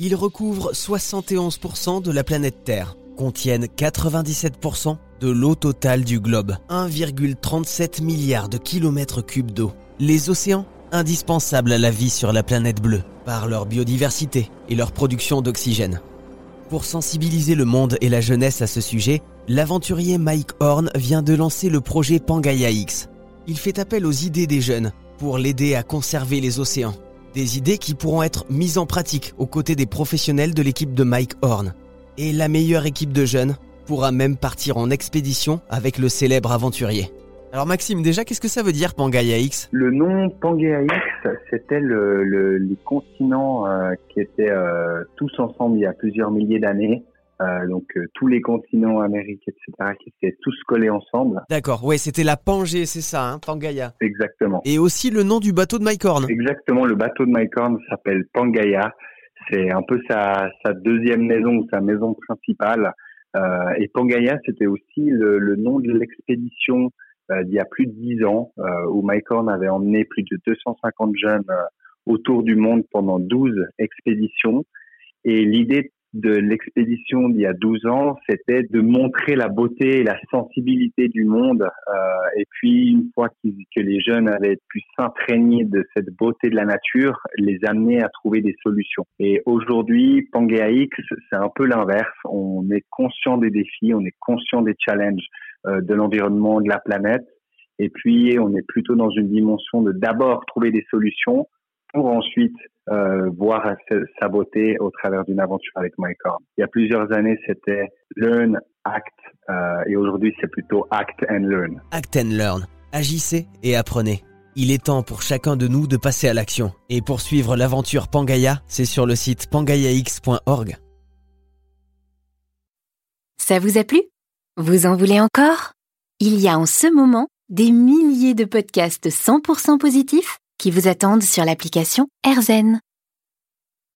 Ils recouvrent 71% de la planète Terre, contiennent 97% de l'eau totale du globe, 1,37 milliard de kilomètres cubes d'eau. Les océans, indispensables à la vie sur la planète bleue, par leur biodiversité et leur production d'oxygène. Pour sensibiliser le monde et la jeunesse à ce sujet, l'aventurier Mike Horn vient de lancer le projet Pangaea X. Il fait appel aux idées des jeunes pour l'aider à conserver les océans. Des idées qui pourront être mises en pratique aux côtés des professionnels de l'équipe de Mike Horn. Et la meilleure équipe de jeunes pourra même partir en expédition avec le célèbre aventurier. Alors Maxime, déjà, qu'est-ce que ça veut dire Pangaea X? Le nom Pangaea X, c'était le, le- les continents euh, qui étaient euh, tous ensemble il y a plusieurs milliers d'années. Euh, donc euh, tous les continents, Amérique, etc., qui étaient tous collés ensemble. D'accord, ouais, c'était la Pangée, c'est ça, hein, Pangaea. Exactement. Et aussi le nom du bateau de Mike Horn. Exactement, le bateau de Mike Horn s'appelle Pangaea. C'est un peu sa, sa deuxième maison ou sa maison principale. Euh, et Pangaea, c'était aussi le, le nom de l'expédition euh, d'il y a plus de dix ans, euh, où Mike Horn avait emmené plus de 250 jeunes euh, autour du monde pendant 12 expéditions. Et l'idée de l'expédition d'il y a 12 ans, c'était de montrer la beauté et la sensibilité du monde. Euh, et puis, une fois que les jeunes avaient pu s'imprégner de cette beauté de la nature, les amener à trouver des solutions. Et aujourd'hui, Pangaea X, c'est un peu l'inverse. On est conscient des défis, on est conscient des challenges euh, de l'environnement, de la planète. Et puis, on est plutôt dans une dimension de d'abord trouver des solutions pour ensuite euh, voir sa- sa beauté au travers d'une aventure avec Mike Horn. Il y a plusieurs années, c'était Learn, Act, euh, et aujourd'hui, c'est plutôt Act and Learn. Act and Learn. Agissez et apprenez. Il est temps pour chacun de nous de passer à l'action. Et pour suivre l'aventure Pangaea, c'est sur le site pangaeax.org. Ça vous a plu? Vous en voulez encore? Il y a en ce moment des milliers de podcasts 100% positifs qui vous attendent sur l'application AirZen.